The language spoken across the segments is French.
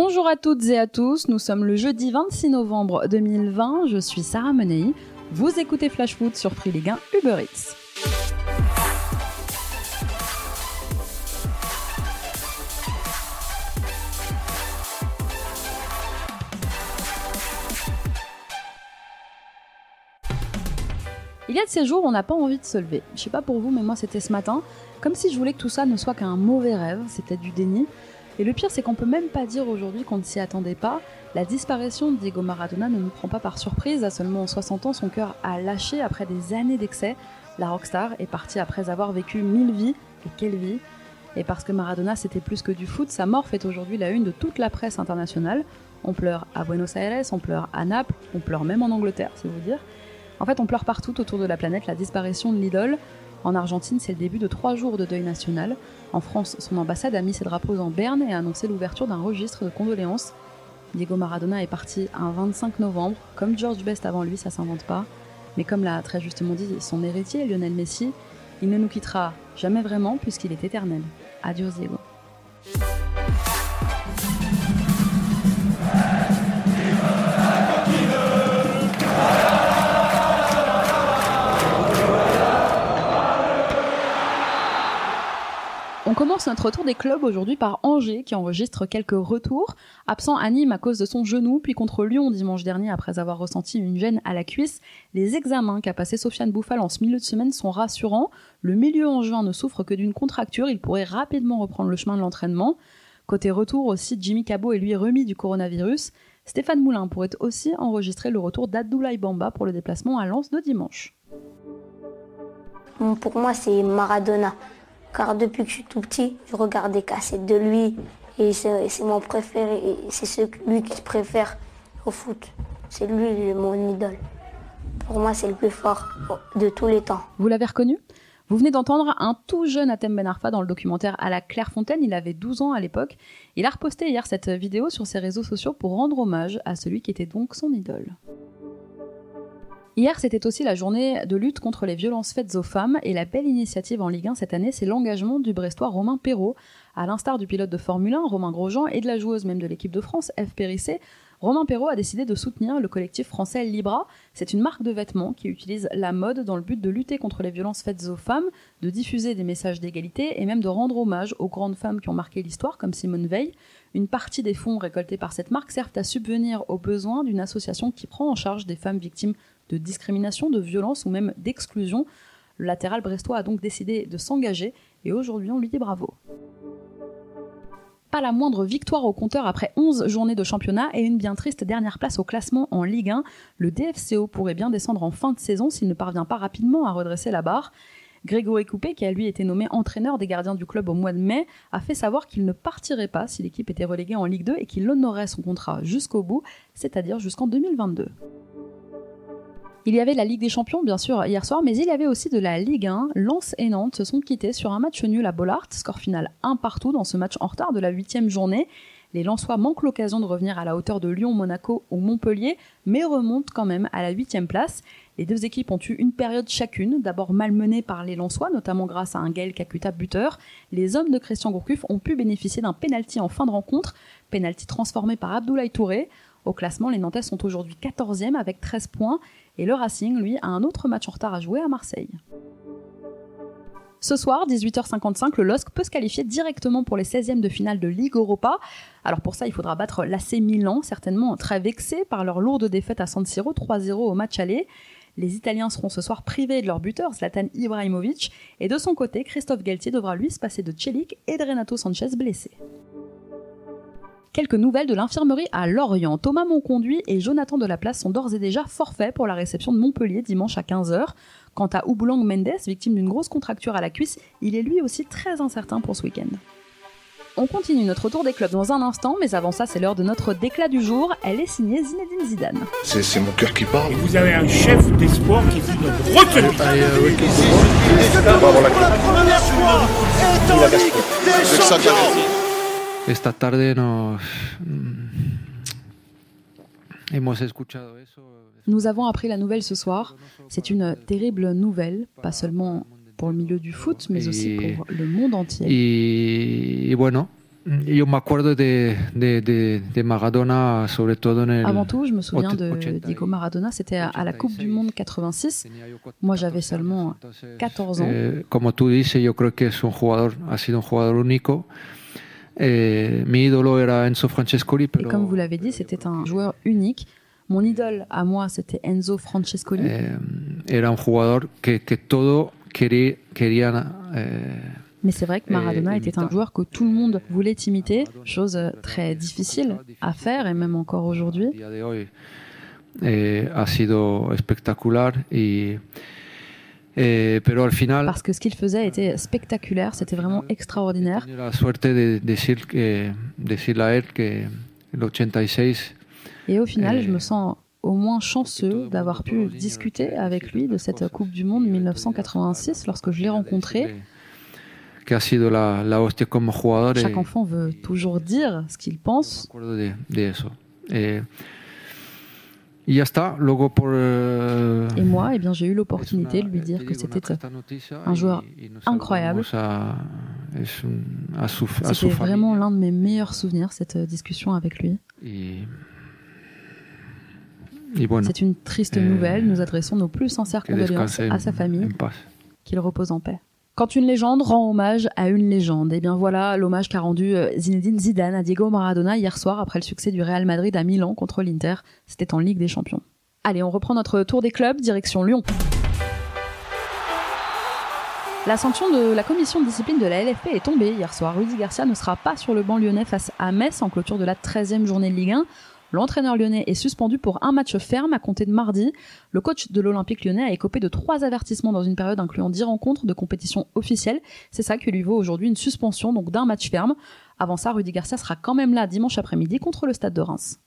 Bonjour à toutes et à tous, nous sommes le jeudi 26 novembre 2020, je suis Sarah Menei, vous écoutez Flash Foot sur Free Ligue 1 Uber Eats. Il y a de ces jours, on n'a pas envie de se lever. Je sais pas pour vous, mais moi c'était ce matin, comme si je voulais que tout ça ne soit qu'un mauvais rêve, c'était du déni. Et le pire, c'est qu'on peut même pas dire aujourd'hui qu'on ne s'y attendait pas. La disparition de Diego Maradona ne nous prend pas par surprise. À seulement 60 ans, son cœur a lâché après des années d'excès. La rockstar est partie après avoir vécu mille vies. Et quelle vie Et parce que Maradona c'était plus que du foot, sa mort fait aujourd'hui la une de toute la presse internationale. On pleure à Buenos Aires, on pleure à Naples, on pleure même en Angleterre, c'est vous dire. En fait, on pleure partout autour de la planète la disparition de l'idole. En Argentine, c'est le début de trois jours de deuil national. En France, son ambassade a mis ses drapeaux en berne et a annoncé l'ouverture d'un registre de condoléances. Diego Maradona est parti un 25 novembre. Comme George Best avant lui, ça s'invente pas. Mais comme l'a très justement dit son héritier, Lionel Messi, il ne nous quittera jamais vraiment puisqu'il est éternel. Adios Diego. Notre tour des clubs aujourd'hui par Angers qui enregistre quelques retours. Absent à Nîmes à cause de son genou, puis contre Lyon dimanche dernier après avoir ressenti une gêne à la cuisse. Les examens qu'a passé Sofiane Bouffal en ce milieu de semaine sont rassurants. Le milieu angevin ne souffre que d'une contracture, il pourrait rapidement reprendre le chemin de l'entraînement. Côté retour aussi, Jimmy Cabot est lui remis du coronavirus. Stéphane Moulin pourrait aussi enregistrer le retour d'Abdoulaye Bamba pour le déplacement à Lens de dimanche. Pour moi, c'est Maradona. Car depuis que je suis tout petit, je regarde des cassettes de lui et c'est mon préféré. C'est lui que je préfère au foot. C'est lui mon idole. Pour moi, c'est le plus fort de tous les temps. Vous l'avez reconnu? Vous venez d'entendre un tout jeune Atem Ben Arfa dans le documentaire à la Clairefontaine, il avait 12 ans à l'époque. Il a reposté hier cette vidéo sur ses réseaux sociaux pour rendre hommage à celui qui était donc son idole. Hier, c'était aussi la journée de lutte contre les violences faites aux femmes et la belle initiative en Ligue 1 cette année, c'est l'engagement du Brestois Romain Perrault. À l'instar du pilote de Formule 1, Romain Grosjean, et de la joueuse même de l'équipe de France, F. Périssé, Romain Perrault a décidé de soutenir le collectif français Libra. C'est une marque de vêtements qui utilise la mode dans le but de lutter contre les violences faites aux femmes, de diffuser des messages d'égalité et même de rendre hommage aux grandes femmes qui ont marqué l'histoire, comme Simone Veil. Une partie des fonds récoltés par cette marque servent à subvenir aux besoins d'une association qui prend en charge des femmes victimes de discrimination, de violence ou même d'exclusion. Le latéral brestois a donc décidé de s'engager et aujourd'hui on lui dit bravo. Pas la moindre victoire au compteur après 11 journées de championnat et une bien triste dernière place au classement en Ligue 1. Le DFCO pourrait bien descendre en fin de saison s'il ne parvient pas rapidement à redresser la barre. Grégory Coupé, qui a lui été nommé entraîneur des gardiens du club au mois de mai, a fait savoir qu'il ne partirait pas si l'équipe était reléguée en Ligue 2 et qu'il honorerait son contrat jusqu'au bout, c'est-à-dire jusqu'en 2022. Il y avait la Ligue des Champions, bien sûr, hier soir, mais il y avait aussi de la Ligue 1. Lens et Nantes se sont quittés sur un match nul à Bollard, score final un partout dans ce match en retard de la huitième journée. Les Lensois manquent l'occasion de revenir à la hauteur de Lyon, Monaco ou Montpellier, mais remontent quand même à la huitième place. Les deux équipes ont eu une période chacune, d'abord malmenées par les Lensois, notamment grâce à un Gaël Kakuta buteur. Les hommes de Christian Gourcuff ont pu bénéficier d'un penalty en fin de rencontre, penalty transformé par Abdoulaye Touré. Au classement, les Nantais sont aujourd'hui 14e avec 13 points et le Racing, lui, a un autre match en retard à jouer à Marseille. Ce soir, 18h55, le LOSC peut se qualifier directement pour les 16e de finale de Ligue Europa. Alors pour ça, il faudra battre l'AC Milan, certainement très vexé par leur lourde défaite à San Siro, 3-0 au match aller. Les Italiens seront ce soir privés de leur buteur, Zlatan Ibrahimovic, et de son côté, Christophe Galtier devra lui se passer de Celik et de Renato Sanchez blessés. Quelques nouvelles de l'infirmerie à Lorient. Thomas Monconduit et Jonathan Delaplace sont d'ores et déjà forfaits pour la réception de Montpellier dimanche à 15h. Quant à Ouboulang Mendes, victime d'une grosse contracture à la cuisse, il est lui aussi très incertain pour ce week-end. On continue notre tour des clubs dans un instant, mais avant ça, c'est l'heure de notre déclat du jour. Elle est signée Zinedine Zidane. C'est mon cœur qui parle. vous avez un chef d'espoir qui vous notre retenue. Esta tarde nos hemos escuchado eso. Nous avons appris la nouvelle ce soir. C'est une terrible nouvelle, pas seulement pour le milieu du foot, mais aussi pour le monde entier. Y bueno, yo me acuerdo de, de, de, de Maradona, sobre todo en el. Avant tout, je me souviens de 80 Diego Maradona, c'était à, à la Coupe du Monde 86. Tenía yo Moi, j'avais seulement 14 ans. Eh, como tú dices, yo creo que es un jugador, ha sido un jugador único. Eh, mi ídolo era Enzo Francescoli, Et pero comme vous l'avez dit, c'était un joueur unique. Mon idole à moi, c'était Enzo Francescoli. eh, era un jugador que, que todo quería, querían eh, Mais c'est vrai que Maradona et était un joueur que tout le monde voulait imiter, chose euh, très difficile à faire et même encore aujourd'hui. hoy eh, sido espectacular y pero al final Parce que ce qu'il faisait était spectaculaire, c'était vraiment he extraordinaire. la suerte de decir que decirle a él que el 86 Et au final, je me sens au moins chanceux d'avoir pu discuter que avec lui de cette Coupe du Monde y 1986 lorsque je l'ai rencontré. Chaque eh, enfant veut toujours dire ce qu'il pense de, de eso Eh, y ya está luego por eh, Et moi, eh bien, j'ai eu l'opportunité de lui te dire que c'était un joueur incroyable. c'était vraiment l'un de mes meilleurs souvenirs, cette euh, discussion avec lui. Bueno, C'est une triste nouvelle. Nous adressons nos plus sincères condoléances à sa famille. qu'il repose en paix. Quand une légende rend hommage à une légende, et bien voilà l'hommage qu'a rendu euh, Zinedine Zidane à Diego Maradona hier soir après le succès du Real Madrid à Milan contre l'Inter. C'était en Ligue des Champions. Allez, on reprend notre tour des clubs, direction Lyon. La sanction de la commission de discipline de la LFP est tombée hier soir. Rudy Garcia ne sera pas sur le banc lyonnais face à Metz en clôture de la 13e journée de Ligue 1. L'entraîneur lyonnais est suspendu pour un match ferme à compter de mardi. Le coach de l'Olympique lyonnais a écopé de trois avertissements dans une période incluant 10 rencontres de compétition officielle. C'est ça qui lui vaut aujourd'hui une suspension donc d'un match ferme. Avant ça, Rudy Garcia sera quand même là dimanche après-midi contre le Stade de Reims.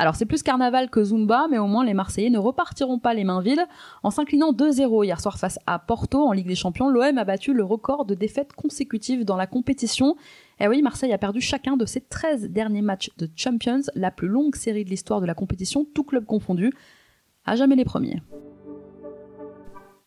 Alors c'est plus carnaval que Zumba, mais au moins les Marseillais ne repartiront pas les mains vides. En s'inclinant 2-0 hier soir face à Porto en Ligue des Champions, l'OM a battu le record de défaites consécutives dans la compétition. Et oui, Marseille a perdu chacun de ses 13 derniers matchs de Champions, la plus longue série de l'histoire de la compétition, tout club confondu. À jamais les premiers.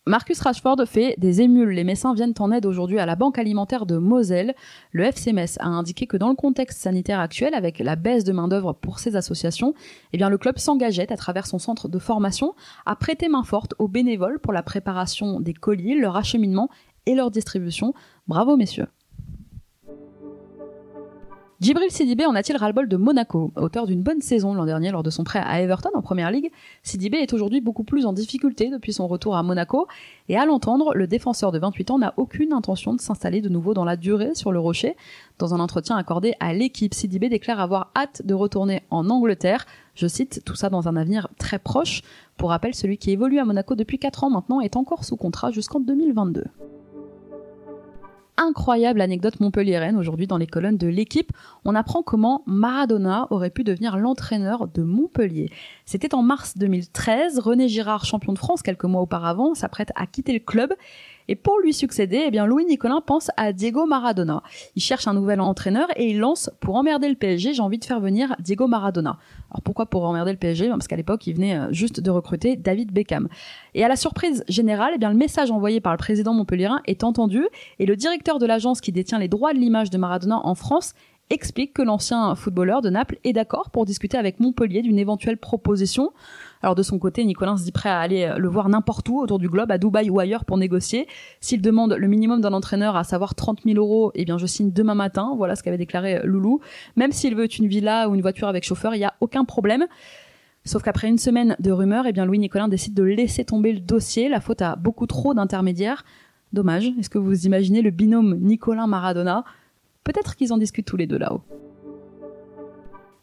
Marcus Rashford fait des émules. Les Messins viennent en aide aujourd'hui à la banque alimentaire de Moselle. Le FC Metz a indiqué que dans le contexte sanitaire actuel, avec la baisse de main-d'œuvre pour ces associations, eh bien, le club s'engageait à travers son centre de formation à prêter main forte aux bénévoles pour la préparation des colis, leur acheminement et leur distribution. Bravo, messieurs. Djibril Sidibé en a-t-il ras-le-bol de Monaco? Auteur d'une bonne saison l'an dernier lors de son prêt à Everton en Première Ligue, Sidibé est aujourd'hui beaucoup plus en difficulté depuis son retour à Monaco et à l'entendre, le défenseur de 28 ans n'a aucune intention de s'installer de nouveau dans la durée sur le rocher. Dans un entretien accordé à l'équipe, Sidibé déclare avoir hâte de retourner en Angleterre. Je cite, tout ça dans un avenir très proche. Pour rappel, celui qui évolue à Monaco depuis 4 ans maintenant est encore sous contrat jusqu'en 2022 incroyable anecdote montpelliéraine aujourd'hui dans les colonnes de l'équipe. On apprend comment Maradona aurait pu devenir l'entraîneur de Montpellier. C'était en mars 2013. René Girard, champion de France quelques mois auparavant, s'apprête à quitter le club. Et pour lui succéder, eh bien Louis Nicolin pense à Diego Maradona. Il cherche un nouvel entraîneur et il lance pour emmerder le PSG, j'ai envie de faire venir Diego Maradona. Alors pourquoi pour emmerder le PSG Parce qu'à l'époque, il venait juste de recruter David Beckham. Et à la surprise générale, eh bien le message envoyé par le président montpellierin est entendu et le directeur de l'agence qui détient les droits de l'image de Maradona en France explique que l'ancien footballeur de Naples est d'accord pour discuter avec Montpellier d'une éventuelle proposition. Alors de son côté, Nicolas se dit prêt à aller le voir n'importe où autour du globe, à Dubaï ou ailleurs pour négocier. S'il demande le minimum d'un entraîneur, à savoir 30 000 euros, eh bien je signe demain matin. Voilà ce qu'avait déclaré Loulou. Même s'il veut une villa ou une voiture avec chauffeur, il n'y a aucun problème. Sauf qu'après une semaine de rumeurs, eh bien Louis Nicolin décide de laisser tomber le dossier. La faute à beaucoup trop d'intermédiaires. Dommage. Est-ce que vous imaginez le binôme Nicolin-Maradona Peut-être qu'ils en discutent tous les deux là-haut.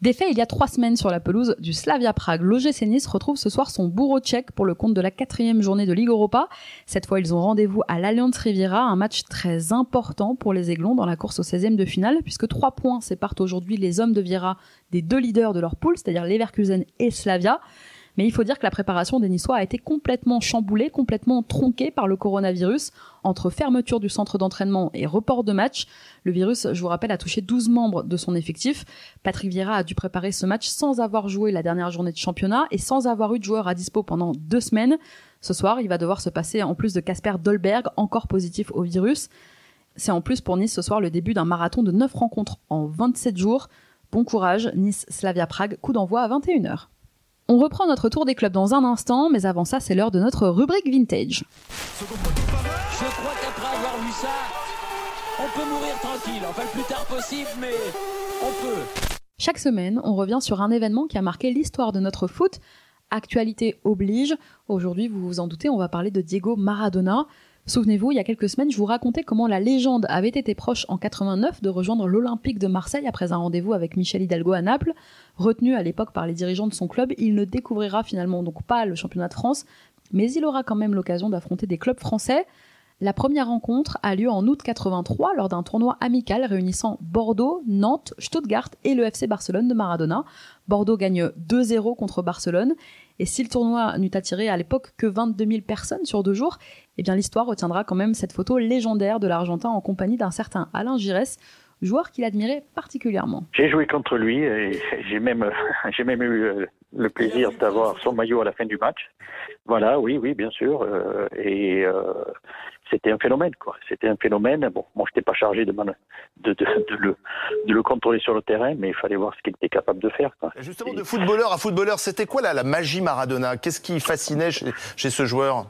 Défait il y a trois semaines sur la pelouse du Slavia Prague, l'OGC Nice retrouve ce soir son bourreau tchèque pour le compte de la quatrième journée de Ligue Europa. Cette fois, ils ont rendez-vous à l'Allianz Riviera, un match très important pour les Aiglons dans la course au 16e de finale, puisque trois points séparent aujourd'hui les hommes de Viera des deux leaders de leur poule, c'est-à-dire Leverkusen et Slavia. Mais il faut dire que la préparation des Niçois a été complètement chamboulée, complètement tronquée par le coronavirus. Entre fermeture du centre d'entraînement et report de match, le virus, je vous rappelle, a touché 12 membres de son effectif. Patrick Vieira a dû préparer ce match sans avoir joué la dernière journée de championnat et sans avoir eu de joueur à dispo pendant deux semaines. Ce soir, il va devoir se passer en plus de Casper Dolberg, encore positif au virus. C'est en plus pour Nice ce soir le début d'un marathon de 9 rencontres en 27 jours. Bon courage, Nice Slavia Prague, coup d'envoi à 21h. On reprend notre tour des clubs dans un instant, mais avant ça, c'est l'heure de notre rubrique vintage. Je crois qu'après avoir vu ça, on peut mourir tranquille. Enfin, le plus tard possible, mais on peut. Chaque semaine, on revient sur un événement qui a marqué l'histoire de notre foot. Actualité oblige. Aujourd'hui, vous vous en doutez, on va parler de Diego Maradona. Souvenez-vous, il y a quelques semaines, je vous racontais comment la légende avait été proche en 89 de rejoindre l'Olympique de Marseille après un rendez-vous avec Michel Hidalgo à Naples. Retenu à l'époque par les dirigeants de son club, il ne découvrira finalement donc pas le championnat de France, mais il aura quand même l'occasion d'affronter des clubs français. La première rencontre a lieu en août 83 lors d'un tournoi amical réunissant Bordeaux, Nantes, Stuttgart et le FC Barcelone de Maradona. Bordeaux gagne 2-0 contre Barcelone et si le tournoi n'eût attiré à l'époque que 22 000 personnes sur deux jours, eh bien l'histoire retiendra quand même cette photo légendaire de l'Argentin en compagnie d'un certain Alain Giresse, joueur qu'il admirait particulièrement. J'ai joué contre lui et j'ai même, eu euh, le plaisir d'avoir son maillot à la fin du match. Voilà, oui, oui, bien sûr. Euh, et euh, c'était un phénomène, quoi. C'était un phénomène. Bon, moi, je n'étais pas chargé de, de, de, le, de le contrôler sur le terrain, mais il fallait voir ce qu'il était capable de faire. Quoi. Justement, de footballeur à footballeur, c'était quoi la, la magie Maradona? Qu'est-ce qui fascinait chez, chez ce joueur?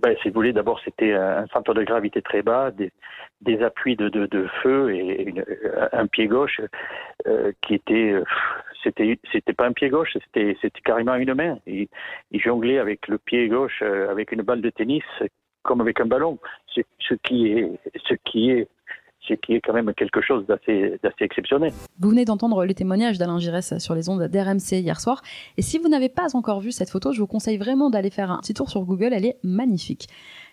Ben, si vous voulez, d'abord, c'était un centre de gravité très bas, des, des appuis de, de, de feu et une, un pied gauche euh, qui était, c'était, c'était pas un pied gauche, c'était, c'était carrément une main. Il, il jonglait avec le pied gauche, euh, avec une balle de tennis, comme avec un ballon. Ce, ce qui est, ce qui est ce qui est quand même quelque chose d'assez exceptionnel. Vous venez d'entendre le témoignage d'Alain Giresse sur les ondes d'RMC hier soir. Et si vous n'avez pas encore vu cette photo, je vous conseille vraiment d'aller faire un petit tour sur Google, elle est magnifique.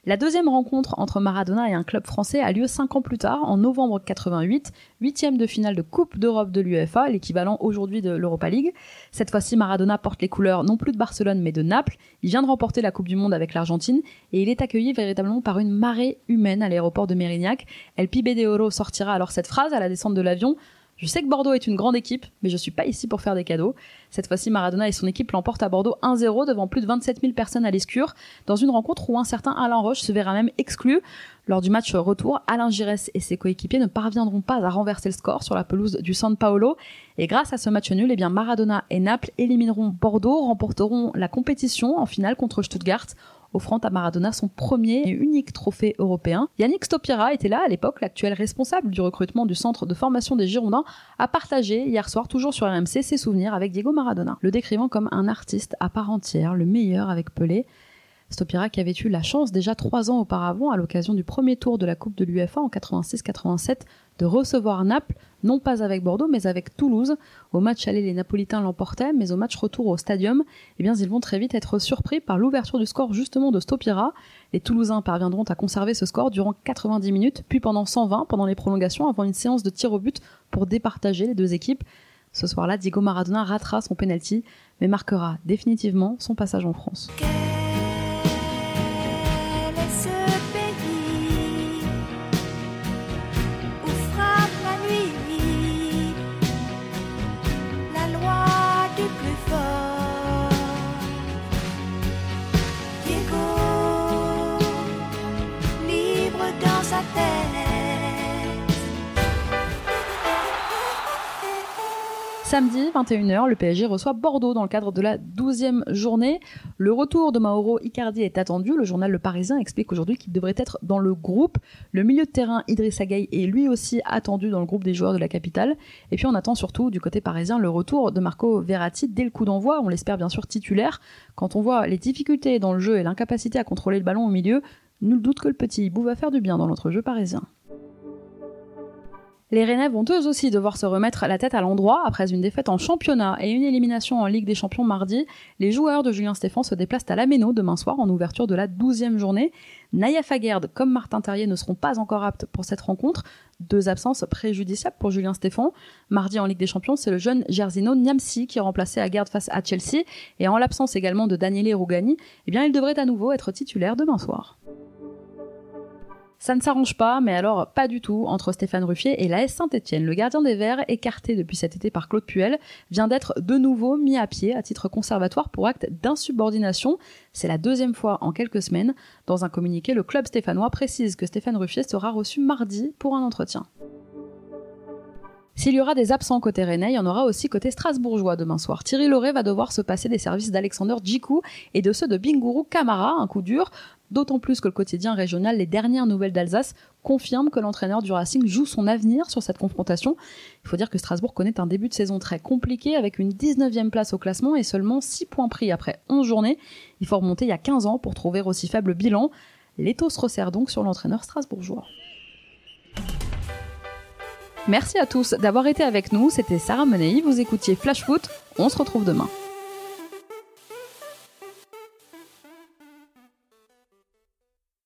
La deuxième rencontre entre Maradona et un club français a lieu cinq ans plus tard, en novembre 88, huitième de finale de Coupe d'Europe de l'UEFA, l'équivalent aujourd'hui de l'Europa League. Cette fois-ci, Maradona porte les couleurs non plus de Barcelone mais de Naples. Il vient de remporter la Coupe du Monde avec l'Argentine et il est accueilli véritablement par une marée humaine à l'aéroport de Mérignac. El Pibe de sortira alors cette phrase à la descente de l'avion. Je sais que Bordeaux est une grande équipe, mais je suis pas ici pour faire des cadeaux. Cette fois-ci, Maradona et son équipe l'emportent à Bordeaux 1-0 devant plus de 27 000 personnes à l'escure, dans une rencontre où un certain Alain Roche se verra même exclu. Lors du match retour, Alain Giresse et ses coéquipiers ne parviendront pas à renverser le score sur la pelouse du San Paolo. Et grâce à ce match nul, eh bien Maradona et Naples élimineront Bordeaux, remporteront la compétition en finale contre Stuttgart offrant à Maradona son premier et unique trophée européen. Yannick Stopira était là à l'époque, l'actuel responsable du recrutement du centre de formation des Girondins, a partagé hier soir, toujours sur RMC, ses souvenirs avec Diego Maradona, le décrivant comme un artiste à part entière, le meilleur avec Pelé. Stopira qui avait eu la chance déjà trois ans auparavant, à l'occasion du premier tour de la Coupe de l'UFA en 86-87, de recevoir Naples, non pas avec Bordeaux, mais avec Toulouse. Au match aller, les Napolitains l'emportaient, mais au match retour au stadium, eh bien, ils vont très vite être surpris par l'ouverture du score justement de Stopira. Les Toulousains parviendront à conserver ce score durant 90 minutes, puis pendant 120 pendant les prolongations, avant une séance de tir au but pour départager les deux équipes. Ce soir-là, Diego Maradona ratera son penalty, mais marquera définitivement son passage en France. Samedi, 21h, le PSG reçoit Bordeaux dans le cadre de la 12e journée. Le retour de Mauro Icardi est attendu. Le journal Le Parisien explique aujourd'hui qu'il devrait être dans le groupe. Le milieu de terrain Idriss Gueye est lui aussi attendu dans le groupe des joueurs de la capitale. Et puis on attend surtout du côté parisien le retour de Marco Verratti dès le coup d'envoi. On l'espère bien sûr titulaire. Quand on voit les difficultés dans le jeu et l'incapacité à contrôler le ballon au milieu, nul doute que le petit hibou va faire du bien dans notre jeu parisien. Les Rennais vont eux aussi devoir se remettre la tête à l'endroit après une défaite en championnat et une élimination en Ligue des Champions mardi. Les joueurs de Julien Stéphan se déplacent à l'Améno demain soir en ouverture de la 12e journée. Naya Faguerd comme Martin Terrier ne seront pas encore aptes pour cette rencontre. Deux absences préjudiciables pour Julien Stéphan. Mardi en Ligue des Champions, c'est le jeune Gersino Niamsi qui à garde face à Chelsea. Et en l'absence également de Daniele Rougani, eh bien il devrait à nouveau être titulaire demain soir. Ça ne s'arrange pas, mais alors pas du tout, entre Stéphane Ruffier et l'AS Saint-Etienne. Le gardien des Verts, écarté depuis cet été par Claude Puel, vient d'être de nouveau mis à pied à titre conservatoire pour acte d'insubordination. C'est la deuxième fois en quelques semaines. Dans un communiqué, le club stéphanois précise que Stéphane Ruffier sera reçu mardi pour un entretien. S'il y aura des absents côté Rennais, il y en aura aussi côté strasbourgeois demain soir. Thierry Lauré va devoir se passer des services d'Alexander Djikou et de ceux de Binguru Kamara, un coup dur, d'autant plus que le quotidien régional Les Dernières Nouvelles d'Alsace confirme que l'entraîneur du Racing joue son avenir sur cette confrontation. Il faut dire que Strasbourg connaît un début de saison très compliqué avec une 19e place au classement et seulement 6 points pris après 11 journées. Il faut remonter il y a 15 ans pour trouver aussi faible bilan. L'étau se resserre donc sur l'entraîneur strasbourgeois. Merci à tous d'avoir été avec nous. C'était Sarah Menei. Vous écoutiez Flash Foot. On se retrouve demain.